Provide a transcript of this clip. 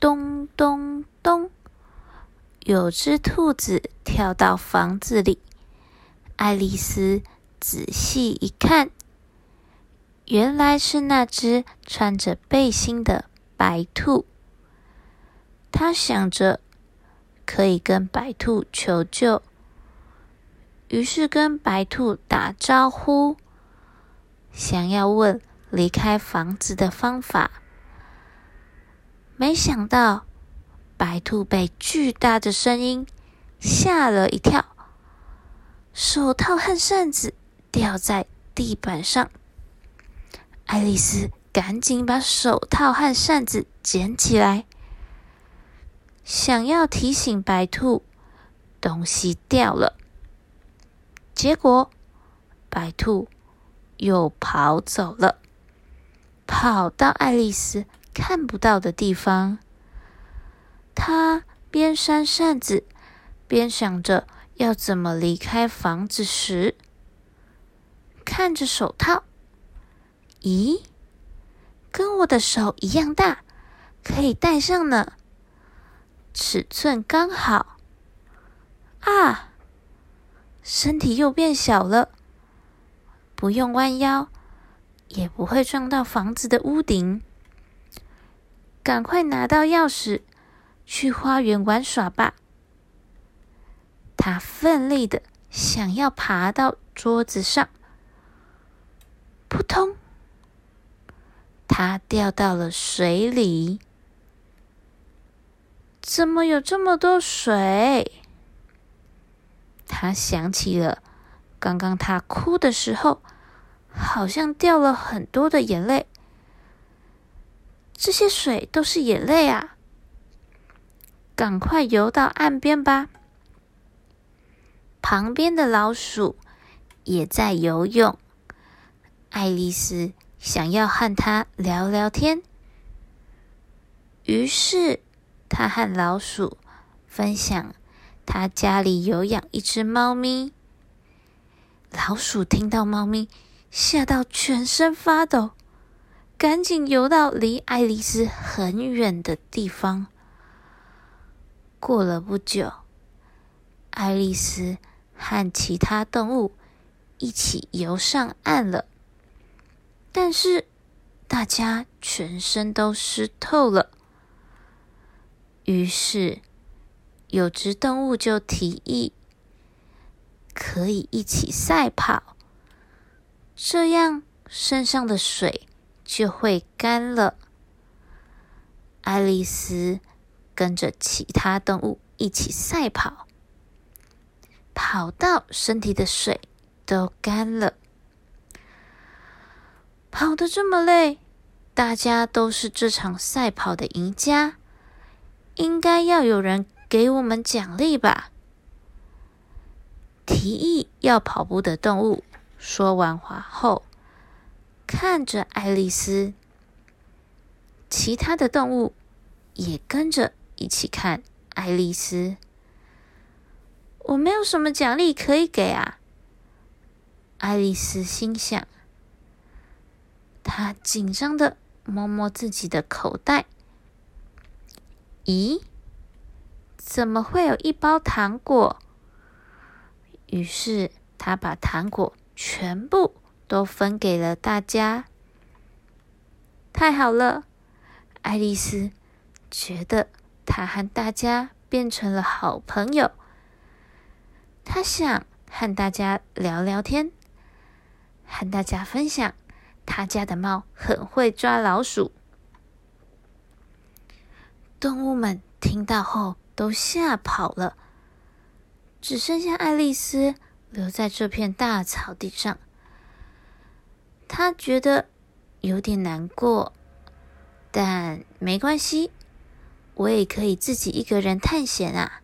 咚咚咚，有只兔子跳到房子里。爱丽丝仔细一看，原来是那只穿着背心的白兔。她想着可以跟白兔求救，于是跟白兔打招呼，想要问离开房子的方法。没想到，白兔被巨大的声音吓了一跳，手套和扇子掉在地板上。爱丽丝赶紧把手套和扇子捡起来，想要提醒白兔东西掉了。结果，白兔又跑走了，跑到爱丽丝。看不到的地方，他边扇扇子，边想着要怎么离开房子时，看着手套，咦，跟我的手一样大，可以戴上呢，尺寸刚好。啊，身体又变小了，不用弯腰，也不会撞到房子的屋顶。赶快拿到钥匙，去花园玩耍吧！他奋力的想要爬到桌子上，扑通，他掉到了水里。怎么有这么多水？他想起了刚刚他哭的时候，好像掉了很多的眼泪。这些水都是眼泪啊！赶快游到岸边吧。旁边的老鼠也在游泳。爱丽丝想要和它聊聊天，于是她和老鼠分享她家里有养一只猫咪。老鼠听到猫咪，吓到全身发抖。赶紧游到离爱丽丝很远的地方。过了不久，爱丽丝和其他动物一起游上岸了，但是大家全身都湿透了。于是有只动物就提议，可以一起赛跑，这样身上的水。就会干了。爱丽丝跟着其他动物一起赛跑，跑到身体的水都干了。跑得这么累，大家都是这场赛跑的赢家，应该要有人给我们奖励吧？提议要跑步的动物说完话后。看着爱丽丝，其他的动物也跟着一起看爱丽丝。我没有什么奖励可以给啊！爱丽丝心想。她紧张的摸摸自己的口袋，咦，怎么会有一包糖果？于是她把糖果全部。都分给了大家，太好了！爱丽丝觉得她和大家变成了好朋友。她想和大家聊聊天，和大家分享她家的猫很会抓老鼠。动物们听到后都吓跑了，只剩下爱丽丝留在这片大草地上。他觉得有点难过，但没关系，我也可以自己一个人探险啊！